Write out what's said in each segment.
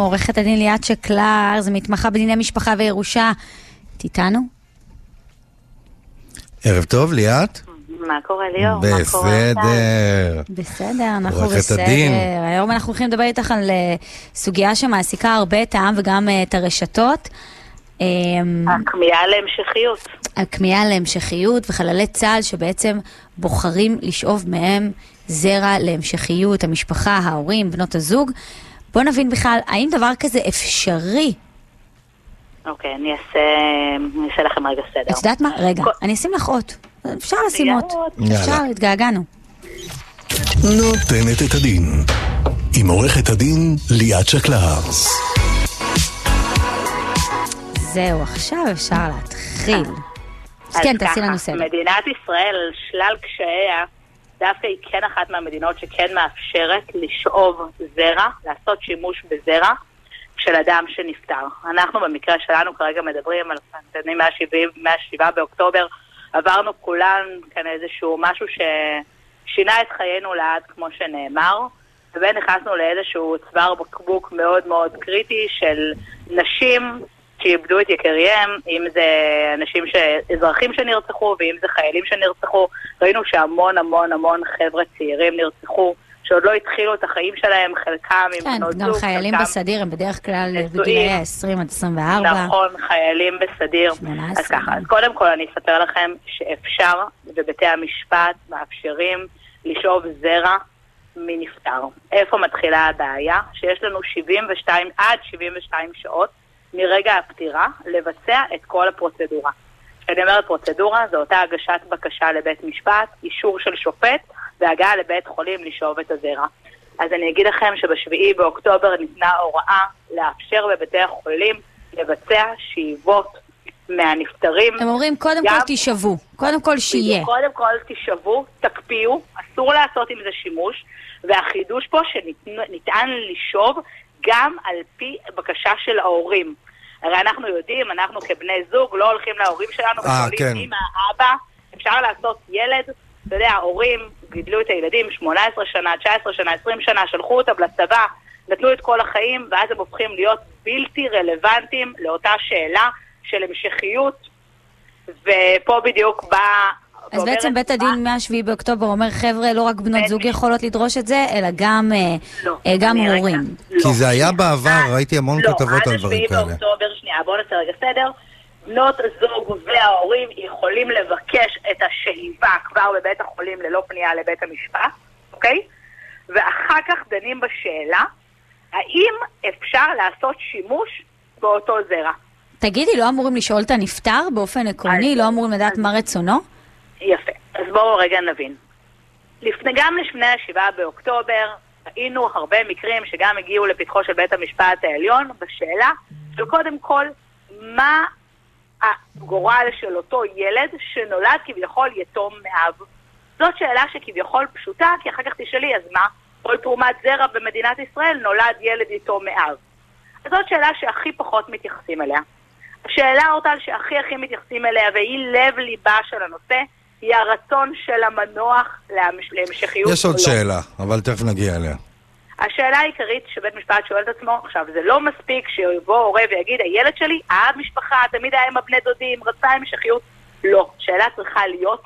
עורכת הדין ליאת שקלר, זו מתמחה בדיני משפחה וירושה. את איתנו? ערב טוב, ליאת. מה קורה ליאור? מה קורה איתך? בסדר. בסדר, אנחנו עורכת בסדר. הדין. היום אנחנו הולכים לדבר איתך על אה, סוגיה שמעסיקה הרבה את העם וגם אה, את הרשתות. אה, הכמיהה להמשכיות. הכמיהה להמשכיות וחללי צה"ל שבעצם בוחרים לשאוב מהם זרע להמשכיות, המשפחה, ההורים, בנות הזוג. בוא נבין בכלל, האם דבר כזה אפשרי? אוקיי, אני אעשה, אני אעשה לכם רגע סדר. את יודעת מה? רגע, כל- אני אשים לך אות. אפשר לשים אות. אפשר, התגעגענו. נותנת את הדין, עם עורכת הדין ליאת שקלרס. זהו, עכשיו אפשר להתחיל. אז כן, תעשי לנו סדר. מדינת ישראל, שלל קשייה, דווקא היא כן אחת מהמדינות שכן מאפשרת לשאוב זרע, לעשות שימוש בזרע של אדם שנפטר. אנחנו במקרה שלנו כרגע מדברים על פנטנים מה-7 באוקטובר, עברנו כולן כאן איזשהו משהו ששינה את חיינו לעד, כמו שנאמר, ונכנסנו לאיזשהו צוואר בקבוק מאוד מאוד קריטי של נשים שאיבדו את יקיריהם, אם זה אנשים, ש... אזרחים שנרצחו ואם זה חיילים שנרצחו. ראינו שהמון המון המון חבר'ה צעירים נרצחו, שעוד לא התחילו את החיים שלהם, חלקם עם כן, בנות גם זוג, חיילים חלקם... בסדיר הם בדרך כלל. בגילאי ה-20 עד 24. נכון, חיילים בסדיר. 18. אז ככה, אז קודם כל אני אספר לכם שאפשר, ובתי המשפט מאפשרים לשאוב זרע מנפטר. איפה מתחילה הבעיה? שיש לנו 72, עד 72 שעות מרגע הפטירה לבצע את כל הפרוצדורה. כשאני אומרת פרוצדורה, זו אותה הגשת בקשה לבית משפט, אישור של שופט והגעה לבית חולים לשאוב את הזרע. אז אני אגיד לכם שבשביעי באוקטובר ניתנה הוראה לאפשר בבתי החולים לבצע שאיבות מהנפטרים. הם אומרים, קודם גם- כל תישבו, קודם כל שיהיה. קודם כל תישבו, תקפיאו, אסור לעשות עם זה שימוש, והחידוש פה שניתן לשאוב גם על פי בקשה של ההורים. הרי אנחנו יודעים, אנחנו כבני זוג לא הולכים להורים שלנו אה, ושואלים כן. אמא, אבא, אפשר לעשות ילד, אתה יודע, ההורים גידלו את הילדים 18 שנה, 19 שנה, 20 שנה, שלחו אותם לצבא, נתנו את כל החיים, ואז הם הופכים להיות בלתי רלוונטיים לאותה שאלה של המשכיות, ופה בדיוק בא... אז ואומרת בעצם בית הדין מה-7 באוקטובר אומר, חבר'ה, לא רק בנות זוג. יכולות לדרוש את זה, אלא גם אה, לא, אה, גם הורים. לא. כי זה היה בעבר, עד- ראיתי המון לא, כתבות על דברים עד כאלה. השביעי באוקטובר, שנייה, בואו נעשה רגע סדר. בנות הזוג וההורים יכולים לבקש את השאיבה כבר בבית החולים ללא פנייה לבית המשפט, אוקיי? ואחר כך דנים בשאלה האם אפשר לעשות שימוש באותו זרע. תגידי, לא אמורים לשאול את הנפטר באופן עקרוני? אז- לא אמורים לדעת מה רצונו? יפה. אז בואו רגע נבין. לפני, גם לפני השבעה באוקטובר ראינו הרבה מקרים שגם הגיעו לפתחו של בית המשפט העליון בשאלה של קודם כל מה הגורל של אותו ילד שנולד כביכול יתום מאב. זאת שאלה שכביכול פשוטה, כי אחר כך תשאלי, אז מה? כל תרומת זרע במדינת ישראל נולד ילד יתום מאב. אז זאת שאלה שהכי פחות מתייחסים אליה. השאלה אורטל שהכי הכי מתייחסים אליה, והיא לב ליבה של הנושא, היא הרצון של המנוח להמש... להמשכיות. יש עוד לא. שאלה, אבל תכף נגיע אליה. השאלה העיקרית שבית משפט שואל את עצמו, עכשיו זה לא מספיק שיבוא הורה ויגיד, הילד שלי אהב משפחה, תמיד היה עם הבני דודים, רצה המשכיות. לא. שאלה צריכה להיות,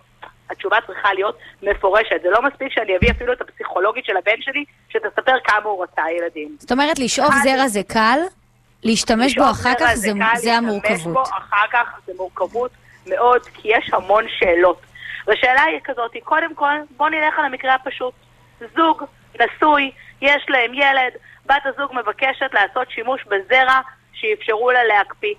התשובה צריכה להיות מפורשת. זה לא מספיק שאני אביא אפילו את הפסיכולוגית של הבן שלי, שתספר כמה הוא רצה ילדים. זאת אומרת, לשאוב זרע זה קל, להשתמש בו אחר כך זה- זה להשתמש המורכבות. בו אחר כך זה מורכבות מאוד, כי יש המון שאלות. והשאלה היא כזאת, קודם כל, בוא נלך על המקרה הפשוט. זוג נשוי, יש להם ילד, בת הזוג מבקשת לעשות שימוש בזרע שיאפשרו לה להקפיא.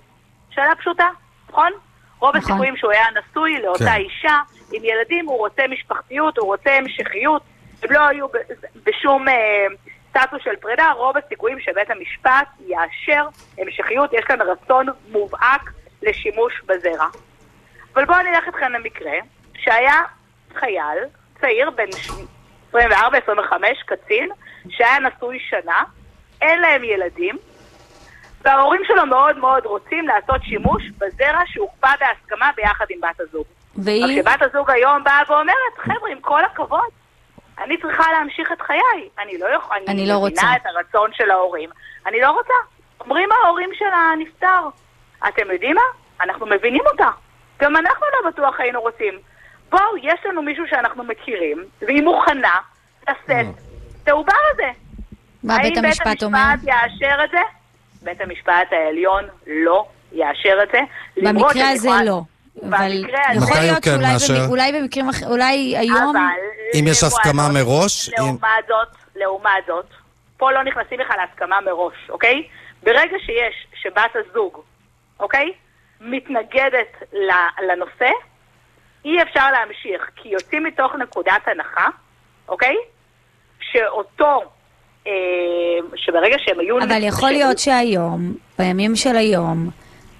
שאלה פשוטה, נכון? רוב נכון. הסיכויים שהוא היה נשוי לאותה כן. אישה עם ילדים, הוא רוצה משפחתיות, הוא רוצה המשכיות, הם לא היו ב- בשום אה, סטטוס של פרידה, רוב הסיכויים שבית המשפט יאשר המשכיות, יש כאן רצון מובהק לשימוש בזרע. אבל בואו נלך איתכם למקרה שהיה חייל צעיר בן 24-25, קצין, שהיה נשוי שנה, אין להם ילדים, וההורים שלו מאוד מאוד רוצים לעשות שימוש בזרע שהוקפא בהסכמה ביחד עם בת הזוג. והיא, רק שבת הזוג היום באה ואומרת, חבר'ה, עם כל הכבוד, אני צריכה להמשיך את חיי. אני לא יכולה, אני לא רוצה. את הרצון של ההורים. אני לא רוצה. אומרים ההורים של הנפטר, אתם יודעים מה? אנחנו מבינים אותה. גם אנחנו לא בטוח היינו רוצים. בואו, יש לנו מישהו שאנחנו מכירים, והיא מוכנה לשאת את העובר הזה. מה בית המשפט אומר? האם בית המשפט יאשר את זה? בית המשפט העליון לא יאשר את זה. במקרה הזה לא. אבל יכול להיות כן שאולי אולי במקרים אחרים, אולי היום... אבל... אם יש הסכמה מראש, אם- לעומת זאת, לעומת זאת, פה לא נכנסים בכלל להסכמה מראש, אוקיי? ברגע שיש, שבת הזוג, אוקיי? מתנגדת לנושא, אי אפשר להמשיך, כי יוצאים מתוך נקודת הנחה, אוקיי? שאותו, אה, שברגע שהם היו... אבל יכול להיות שהיום, בימים של היום,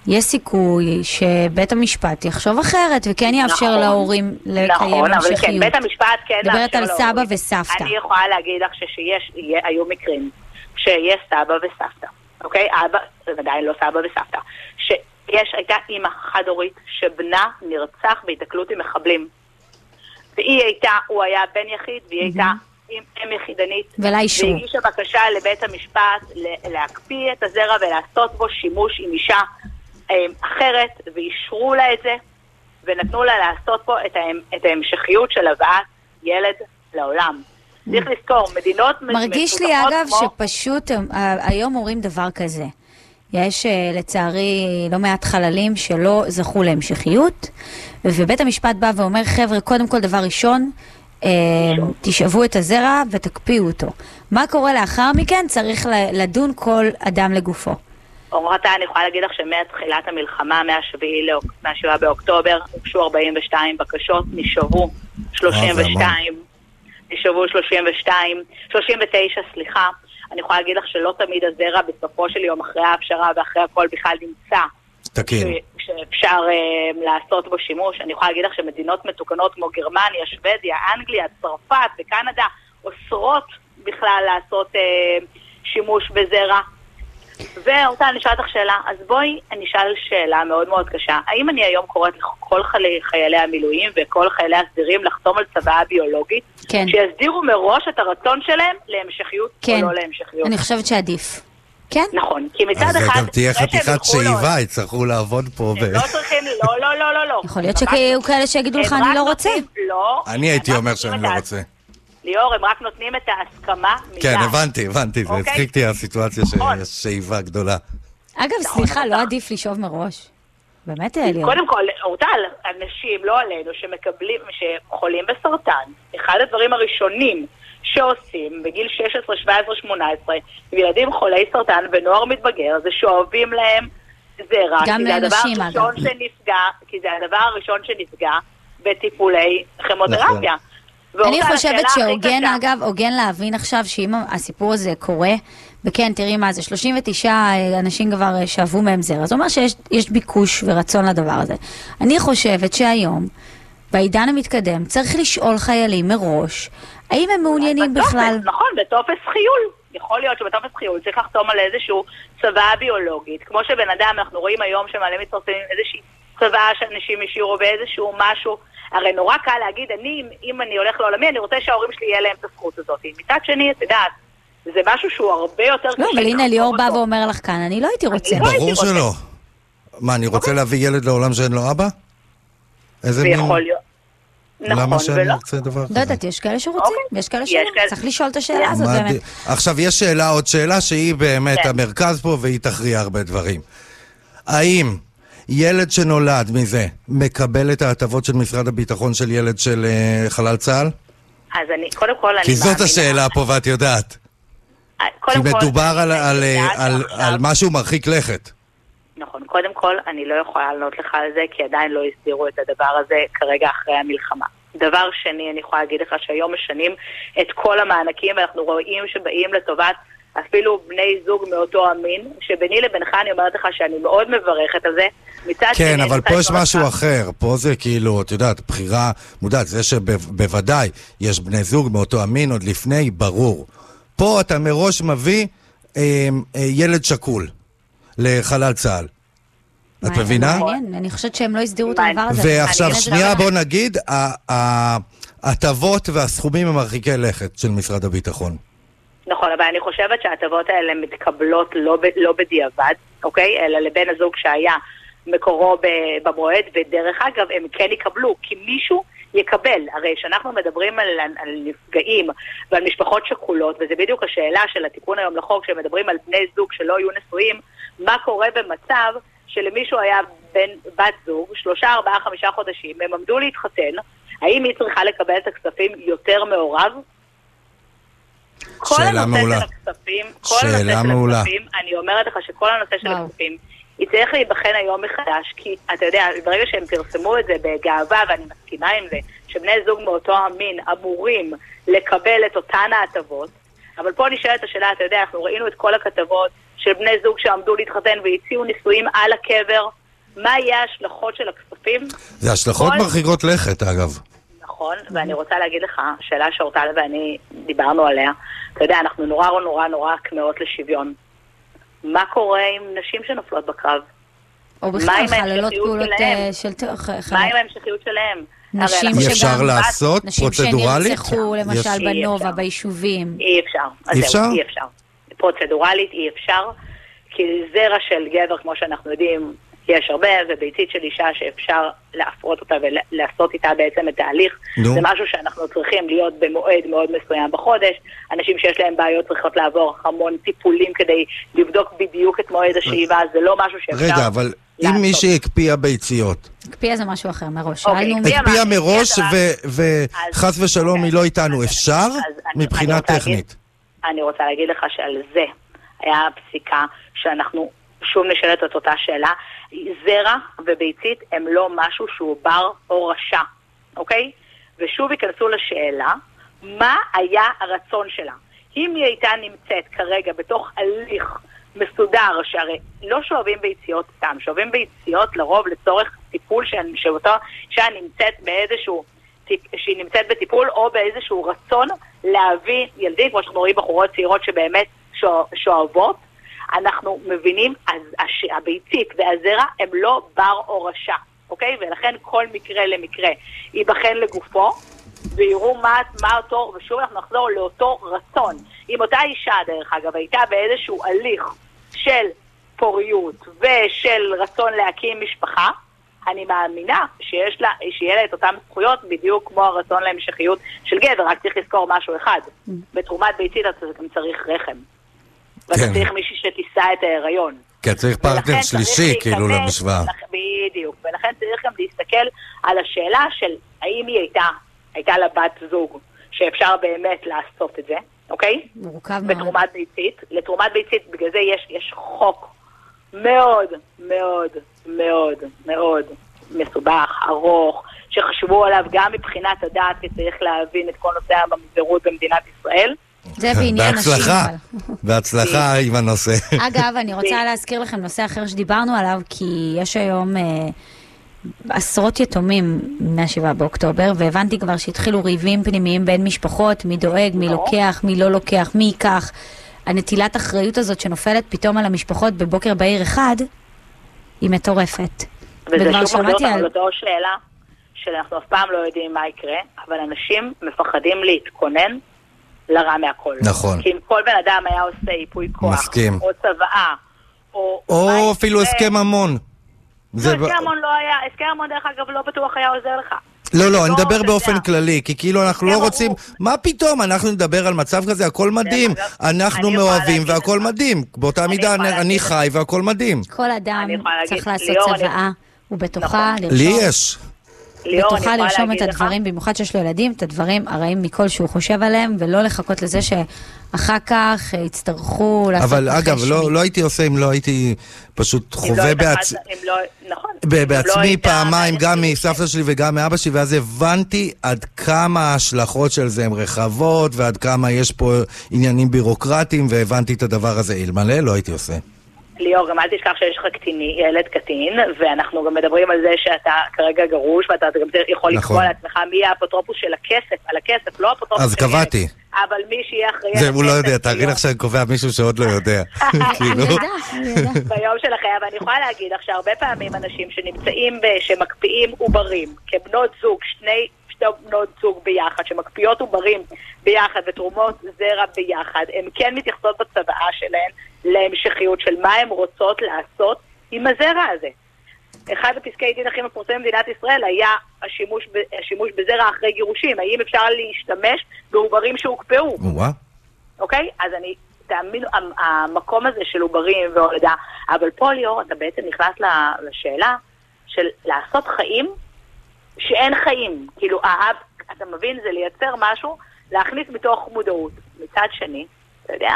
יש סיכוי שבית המשפט יחשוב אחרת וכן יאפשר נכון, להורים לקיים נכון, אבל כן, המשכיות. בית המשפט כן מדברת מאפשר על להורים. סבא וסבתא. אני יכולה להגיד לך ששיש, יהיה- היו מקרים שיש סבא וסבתא, אוקיי? אבא, זה עדיין לא סבא וסבתא. שיש, הייתה אימא חד-הורית שבנה נרצח בהיתקלות עם מחבלים. והיא הייתה, הוא היה בן יחיד, והיא הייתה אם יחידנית. ולה אישרו. והיא הגישה בקשה לבית המשפט להקפיא את הזרע ולעשות בו שימוש עם אישה אה, אחרת, ואישרו לה את זה, ונתנו לה לעשות פה את, ההם, את ההמשכיות של הבאת ילד לעולם. צריך לזכור, מדינות מרגיש לי אגב כמו- שפשוט היום אומרים דבר כזה. יש אה, לצערי לא מעט חללים שלא זכו להמשכיות, ובית המשפט בא ואומר, חבר'ה, קודם כל דבר ראשון, אה, תשאבו את הזרע ותקפיאו אותו. מה קורה לאחר מכן? צריך לדון כל אדם לגופו. אורתה, אני יכולה להגיד לך שמתחילת המלחמה, מה-7 באוקטובר, הוגשו 42 בקשות, נשאבו 32, נשאבו 32, 39, סליחה. אני יכולה להגיד לך שלא תמיד הזרע בסופו של יום, אחרי ההפשרה ואחרי הכל בכלל נמצא. תקין. ש- שאפשר uh, לעשות בו שימוש. אני יכולה להגיד לך שמדינות מתוקנות כמו גרמניה, שוודיה, אנגליה, צרפת וקנדה אוסרות בכלל לעשות uh, שימוש בזרע. ואורטל, אני אשאל אותך שאלה, אז בואי אני אשאל שאלה מאוד מאוד קשה. האם אני היום קוראת לכל חיילי, המילואים וכל חיילי הסדירים לחתום על צוואה ביולוגית? כן. שיסדירו מראש את הרצון שלהם להמשכיות כן, או לא להמשכיות. אני חושבת שעדיף. כן? נכון, כי מצד אז זה אחד... גם תהיה חתיכת שאיבה, יצטרכו לעבוד פה. ו- הם לא צריכים, לא, לא, לא, לא, לא. יכול להיות שיהיו כאלה שיגידו לך, אני לא רוצה. לא. אני הייתי אומר שאני לא רוצה. ליאור, הם רק נותנים את ההסכמה מדעת. כן, הבנתי, הבנתי, זה אוקיי. הצחיק אותי הסיטואציה נכון. שיש שאיבה גדולה. אגב, נכון, סליחה, לא עדיף לשאוב מראש? באמת, אליון. קודם כל, אורטל, אנשים, לא עלינו, שמקבלים, שחולים בסרטן, אחד הדברים הראשונים שעושים בגיל 16, 17, 18, עם ילדים חולי סרטן ונוער מתבגר, זה שואבים להם זרע. גם כי זה הדבר לנשים, הראשון אגב. שנפגע, כי זה הדבר הראשון שנפגע בטיפולי כימותרפיה. אני חושבת שהוגן, אגב, הוגן להבין עכשיו שאם הסיפור הזה קורה, וכן, תראי מה זה, 39 אנשים כבר אה, שאבו מהם זרע, זה אומר שיש יש ביקוש ורצון לדבר הזה. אני חושבת שהיום, בעידן המתקדם, צריך לשאול חיילים מראש, האם הם מעוניינים בטופס, בכלל... נכון, בטופס חיול. יכול להיות שבטופס חיול צריך לחתום על איזשהו צוואה ביולוגית. כמו שבן אדם, אנחנו רואים היום שמעלה מצטרפים איזושהי צוואה שאנשים השאירו באיזשהו משהו. הרי נורא קל להגיד, אני, אם אני הולך לעולמי, אני רוצה שההורים שלי יהיה להם את הזכות הזאת. מצד שני, את יודעת, זה משהו שהוא הרבה יותר קשה. לא, אבל הנה ליאור בא. ואומר לך כאן, אני לא הייתי רוצה. לא הייתי ברור רוצה. שלא. מה, אני רוצה להביא ילד לעולם שאין לו אבא? איזה מין... ויכול להיות. נכון, למה שאני ולא. רוצה דבר כזה? לא יודעת, יש כאלה שרוצים, אוקיי. ויש כאלה יש שלא. צריך לשאול את השאלה הזאת באמת. די- עכשיו, יש שאלה, עוד שאלה שהיא באמת כן. המרכז פה והיא תכריע הרבה דברים. האם ילד שנולד מזה מקבל את ההטבות של משרד הביטחון של ילד של אה, חלל צה"ל? אז אני, קודם כל, אני כי זאת מאמינה- השאלה פה ואת יודעת. אה, כי קודם כל, מדובר על- על- על- על משהו מרחיק לכת. נכון. קודם כל, אני לא יכולה לענות לך על זה, כי עדיין לא הסדירו את הדבר הזה כרגע אחרי המלחמה. דבר שני, אני יכולה להגיד לך שהיום משנים את כל המענקים, ואנחנו רואים שבאים לטובת אפילו בני זוג מאותו המין, שביני לבינך אני אומרת לך שאני מאוד מברכת על זה. מצד כן, שני, אבל אני פה יש משהו אותך- אחר. פה זה כאילו, את יודעת, בחירה מודעת. זה שבוודאי יש בני זוג מאותו המין עוד לפני, ברור. פה אתה מראש מביא אה, אה, ילד שקול לחלל צה"ל. את מבינה? מעניין, אני חושבת שהם לא הסדירו את. הדבר הזה. ועכשיו, שנייה, בוא נגיד, ההטבות והסכומים הם מרחיקי לכת של משרד הביטחון. נכון, אבל אני חושבת שההטבות האלה מתקבלות לא, ב, לא בדיעבד, אוקיי? אלא לבן הזוג שהיה מקורו במועד, ודרך אגב, הם כן יקבלו, כי מישהו יקבל. הרי כשאנחנו מדברים על, על נפגעים ועל משפחות שכולות, וזה בדיוק השאלה של התיקון היום לחוק, כשמדברים על בני זוג שלא יהיו נשואים, מה קורה במצב שלמישהו היה בן, בת זוג, שלושה, ארבעה, חמישה חודשים, הם עמדו להתחתן, האם היא צריכה לקבל את הכספים יותר מעורב? כל שאלה הנושא מעולה. של הכספים, כל שאלה הנושא של מעולה. הכספים, אני אומרת לך שכל הנושא של. הכספים, היא צריך להיבחן היום מחדש, כי אתה יודע, ברגע שהם פרסמו את זה בגאווה, ואני מסכימה עם זה, שבני זוג מאותו המין אמורים לקבל את אותן ההטבות, אבל פה נשאלת השאלה, אתה יודע, אנחנו ראינו את כל הכתבות של בני זוג שעמדו להתחתן והציעו נישואים על הקבר, מה יהיה ההשלכות של הכספים? זה השלכות כל- מרחיקות לכת, אגב. נכון, ואני רוצה להגיד לך, שאלה שאורטל ואני דיברנו עליה, אתה יודע, אנחנו נורא נורא נורא כמהות לשוויון. מה קורה עם נשים שנופלות בקרב? או מה בכלל חללות פעולות שלהם? אה, של... מה עם ההמשכיות שלהם? נשים אי אפשר שגם- לעשות נשים פרוצדורלית? שנרצחו, יש- למשל בנובה. ביישובים. אי אפשר. אי אפשר? אי אפשר. פרוצדורלית אי אפשר, כי זרע של גבר, כמו שאנחנו יודעים, יש הרבה, וביצית של אישה שאפשר להפרות אותה ולעשות איתה בעצם את ההליך. נו. זה משהו שאנחנו צריכים להיות במועד מאוד מסוים בחודש. אנשים שיש להם בעיות צריכות לעבור המון טיפולים כדי לבדוק בדיוק את מועד השאיבה, זה לא משהו שאפשר רגע, אבל אם לעשות. מישהי הקפיאה ביציות, הקפיאה זה משהו אחר מראש. אוקיי, הקפיאה? מראש וחס ושלום היא לא איתנו, אפשר? מבחינה אני רוצה להגיד- טכנית. אני רוצה להגיד לך שעל זה היה פסיקה שאנחנו שוב נשאלת את אותה שאלה. זרע וביצית הם לא משהו שהוא בר או רשע, אוקיי? ושוב ייכנסו לשאלה, מה היה הרצון שלה? אם היא הייתה נמצאת כרגע בתוך הליך מסודר, שהרי לא שואבים ביציות סתם, שואבים ביציות לרוב לצורך טיפול שאותו אישה נמצאת באיזשהו, שהיא נמצאת בטיפול או באיזשהו רצון להביא ילדים, כמו שאנחנו רואים בחורות צעירות שבאמת שוא- שואבות, אנחנו מבינים, אז הש- הביצית והזרע הם לא בר או רשע, אוקיי? ולכן כל מקרה למקרה ייבחן לגופו, ויראו מה, מה אותו, ושוב אנחנו נחזור לאותו רצון. אם אותה אישה, דרך אגב, הייתה באיזשהו הליך של פוריות ושל רצון להקים משפחה, אני מאמינה שיש לה, שיהיה לה את אותן זכויות בדיוק כמו הרצון להמשכיות של גבר, רק צריך לזכור משהו אחד, בתרומת ביצית אתה גם צריך רחם. ואתה כן. צריך מישהי שתישא את ההיריון. כן, צריך פרטנר צריך שלישי, כאילו, למשוואה. בדיוק, ולכן צריך גם להסתכל על השאלה של האם היא הייתה, הייתה לה בת זוג שאפשר באמת לעשות את זה, אוקיי? מורכב מאוד. בתרומת ביצית. לתרומת ביצית, בגלל זה יש, יש חוק מאוד מאוד מאוד מאוד מסובך, ארוך, שחשבו עליו גם מבחינת הדת, כי צריך להבין את כל נושא הממזרות במדינת ישראל. זה בעניין נשים. בהצלחה. בהצלחה עם הנושא. אגב, אני רוצה להזכיר לכם נושא אחר שדיברנו עליו, כי יש היום אה, עשרות יתומים מה-7 באוקטובר, והבנתי כבר שהתחילו ריבים פנימיים בין משפחות, מי דואג, מי. לוקח, מי לא לוקח, מי ייקח. הנטילת אחריות הזאת שנופלת פתאום על המשפחות בבוקר בהיר אחד, היא מטורפת. וזה וכבר שוב מחזיר שמעתי אותנו על... לאותו שאלה, שאנחנו אף פעם לא יודעים מה יקרה, אבל אנשים מפחדים להתכונן לרע מהכל. נכון. כי אם כל בן אדם היה עושה ייפוי כוח, מסכים. או צוואה, או... או אפילו יקרה- הסכם ממון. זה לא, ב- הסכם המון לא היה, הסכם המון דרך אגב לא בטוח היה עוזר לך. לא, לא, אני לא, מדבר באופן. כללי, כי כאילו אנחנו לא. רוצים... מה פתאום, אנחנו נדבר על מצב כזה, הכל מדהים. אנחנו מאוהבים והכל. מדהים. באותה אני מידה אני- חי והכל מדהים. כל אדם צריך לעשות צוואה, ובתוכה נכון. לרשום... לי יש. ליאור, אני יכולה לרשום את להגיד לך- הדברים, במיוחד שיש לו ילדים, את הדברים הרעים מכל שהוא חושב עליהם, ולא לחכות לזה שאחר כך אה, יצטרכו לעשות אבל אגב. לא לא הייתי עושה אם לא הייתי פשוט לא חווה היית בעצ- לא- נכון. לא בעצמי היית פעמיים, גם מסבתא שלי וגם מאבא שלי, ואז הבנתי עד כמה ההשלכות של זה הן רחבות, ועד כמה יש פה עניינים בירוקרטיים, והבנתי את הדבר הזה. אלמלא לא הייתי עושה. ליאור, גם אל תשכח שיש לך קטיני, ילד קטין, ואנחנו גם מדברים על זה שאתה כרגע גרוש, ואתה גם יכול נכון. לקבוע לעצמך מי יהיה האפוטרופוס של הכסף, על הכסף, לא האפוטרופוס אז של קבעתי. ילד. אבל מי שיהיה אחראי זה הוא לא הכסף יודע, תארי לך שאני קובע מישהו שעוד לא יודע. כאילו, אני יודעת. ביום של החייו, ואני יכולה להגיד לך שהרבה פעמים אנשים שנמצאים, שמקפיאים עוברים, כבנות זוג, שני, שתי בנות זוג ביחד, שמקפיאות עוברים ביחד ותרומות זרע ביחד, הן כן מתייחסות בצוואה שלהן להמשכיות של מה הן רוצות לעשות עם הזרע הזה. אחד הפסקי דין הכי מפורסמים במדינת ישראל היה השימוש, ב, השימוש בזרע אחרי גירושים. האם אפשר להשתמש בעוברים שהוקפאו? אוקיי? אז אני, תאמינו, המ- המקום הזה של עוברים והולדה, אבל פה ליאור, אתה בעצם נכנס לשאלה של לעשות חיים שאין חיים. כאילו, האב, אתה מבין, זה לייצר משהו, להכניס מתוך מודעות. מצד שני, אתה יודע,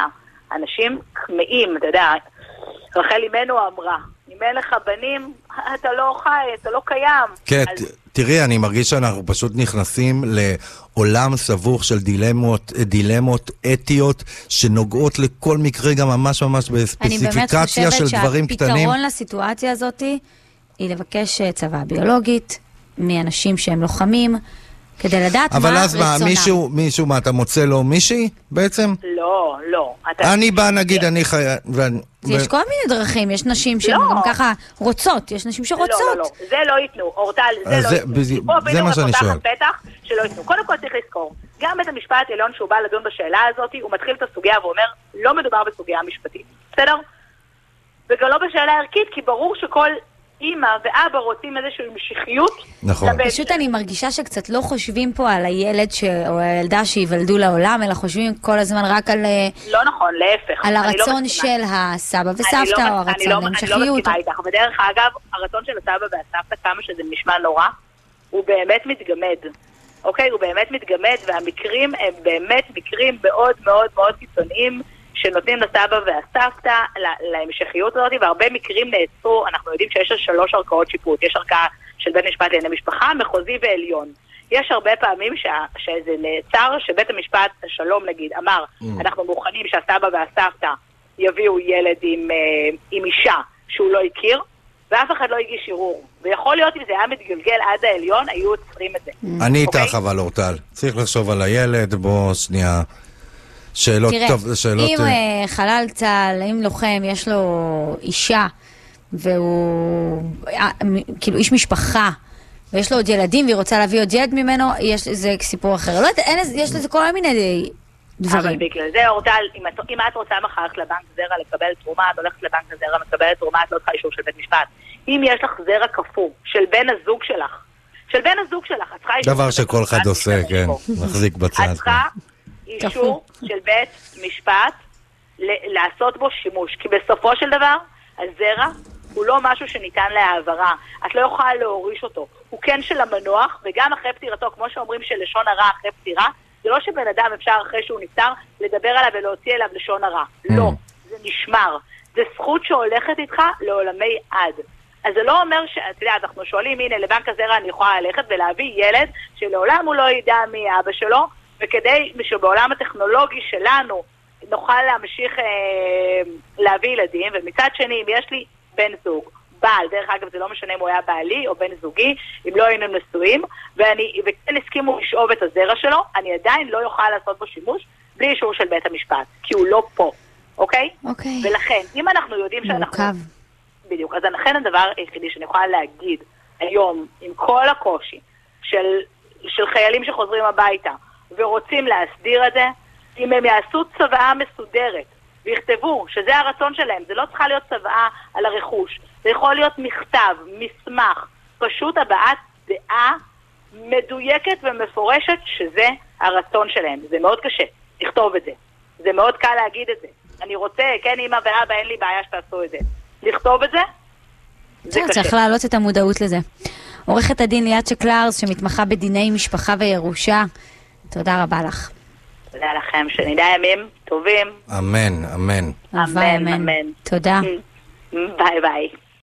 אנשים כמהים, אתה יודע, רחל אימנו אמרה, אם אין לך בנים, אתה לא חי, אתה לא קיים. כן, אז- תראי, אני מרגיש שאנחנו פשוט נכנסים לעולם סבוך של דילמות, דילמות אתיות שנוגעות לכל מקרה, גם ממש ממש אני באמת בספציפיקציה של חושבת דברים קטנים. שהפתרון לסיטואציה הזאת היא לבקש אה, צבא ביולוגית מאנשים שהם לוחמים, כדי לדעת מה אבל רצונם. אז מה, מישהו, מישהו, מה, אתה מוצא לו מישהי בעצם? לא, לא. אתה... אני בא, נגיד, אני חי... ואני- יש ו- כל מיני דרכים, יש נשים שהן לא. גם ככה רוצות, יש נשים שרוצות. לא, לא, לא, זה לא ייתנו, אורטל, זה לא זה- ייתנו. זה מה שאני פותחת שואל. פתח שלא ייתנו. קודם כל צריך לזכור, גם בית המשפט העליון שהוא בא לדון בשאלה הזאת, הוא מתחיל את הסוגיה ואומר, לא מדובר בסוגיה משפטית, בסדר? וגם לא בשאלה ערכית, כי ברור שכל אימא ואבא רוצים איזושהי משיחיות. נכון. לבן פשוט. אני מרגישה שקצת לא חושבים פה על הילד ש... או הילדה שייוולדו לעולם, אלא חושבים כל הזמן רק על, אה, לא נכון, להפך. על לא הרצון מסכימה. של הסבא וסבתא, לא- או אני הרצון לא- להמשכיות. אני לא מסכימה איתך, ודרך אגב, הרצון של הסבא והסבתא, כמה שזה נשמע נורא, הוא באמת מתגמד. אוקיי? הוא באמת מתגמד, והמקרים הם באמת מקרים מאוד מאוד מאוד קיצוניים, שנותנים לסבא והסבתא להמשכיות הזאת, והרבה מקרים נעצרו, אנחנו יודעים שיש שלוש ערכאות שיפוט, יש ערכאה של בית משפט לענייני משפחה, מחוזי ועליון. יש הרבה פעמים שה, שזה נעצר, שבית המשפט השלום נגיד אמר, אנחנו מוכנים שהסבא והסבתא יביאו ילד עם, אה, עם אישה שהוא לא הכיר, ואף אחד לא הגיש ערעור. ויכול להיות אם זה היה מתגלגל עד העליון, היו עוצרים את זה. אני אוקיי? איתך אבל, אורטל. צריך לחשוב על הילד, בוא שנייה. שאלות, תראה, טוב, שאלות... אם אה, חלל צה"ל, אם לוחם, יש לו אישה, והוא אה, כאילו איש משפחה, ויש לו עוד ילדים, והיא רוצה להביא עוד ילד ממנו, יש לזה סיפור אחר. לא יודעת, אין, לזה- יש לזה כל מיני אבל דברים. בגלל זה, אורטל, אם, אם את רוצה מחר ללכת לבנק זרע לקבל תרומה, את הולכת לבנק הזרע, מקבלת תרומה, את לא צריכה אישור של בית משפט. אם יש לך זרע קפוא של בן הזוג שלך, של בן הזוג שלך, את צריכה אישור דבר של בית שכל אחד עושה, כן. מחזיק בצד. את צריכה אישור של בית משפט ל- לעשות בו שימוש. כי בסופו של דבר, הזרע הוא לא משהו שניתן להעברה. את לא יכולה להוריש אותו. הוא כן של המנוח, וגם אחרי פטירתו, כמו שאומרים שלשון הרע אחרי פטירה, זה לא שבן אדם אפשר אחרי שהוא נפטר לדבר עליו ולהוציא אליו לשון הרע. לא, זה נשמר. זה זכות שהולכת איתך לעולמי עד. אז זה לא אומר ש... את יודעת, אנחנו שואלים, הנה, לבנק הזרע אני יכולה ללכת ולהביא ילד שלעולם הוא לא ידע מי אבא שלו, וכדי שבעולם הטכנולוגי שלנו נוכל להמשיך אה, להביא ילדים, ומצד שני, אם יש לי בן זוג, בעל, דרך אגב, זה לא משנה אם הוא היה בעלי או בן זוגי, אם לא היינו נשואים, ואני, וכן הסכימו לשאוב את הזרע שלו, אני עדיין לא אוכל לעשות בו שימוש בלי אישור של בית המשפט, כי הוא לא פה, אוקיי? אוקיי. ולכן, אם אנחנו יודעים שאנחנו... מורכב. בדיוק. אז לכן הדבר היחידי שאני יכולה להגיד היום, עם כל הקושי של, של חיילים שחוזרים הביתה ורוצים להסדיר את זה, אם הם יעשו צוואה מסודרת ויכתבו שזה הרצון שלהם, זה לא צריכה להיות צוואה על הרכוש, זה יכול להיות מכתב, מסמך, פשוט הבעת דעה מדויקת ומפורשת שזה הרצון שלהם. זה מאוד קשה לכתוב את זה. זה מאוד קל להגיד את זה. אני רוצה, כן, אמא ואבא, אין לי בעיה שתעשו את זה. לכתוב את זה, זה קשה. צריך להעלות את המודעות לזה. עורכת הדין ליאת שקלרס, שמתמחה בדיני משפחה וירושה, תודה רבה לך. תודה לכם, שנדע ימים טובים. אמן, אמן. אמן, אמן. תודה. ביי ביי.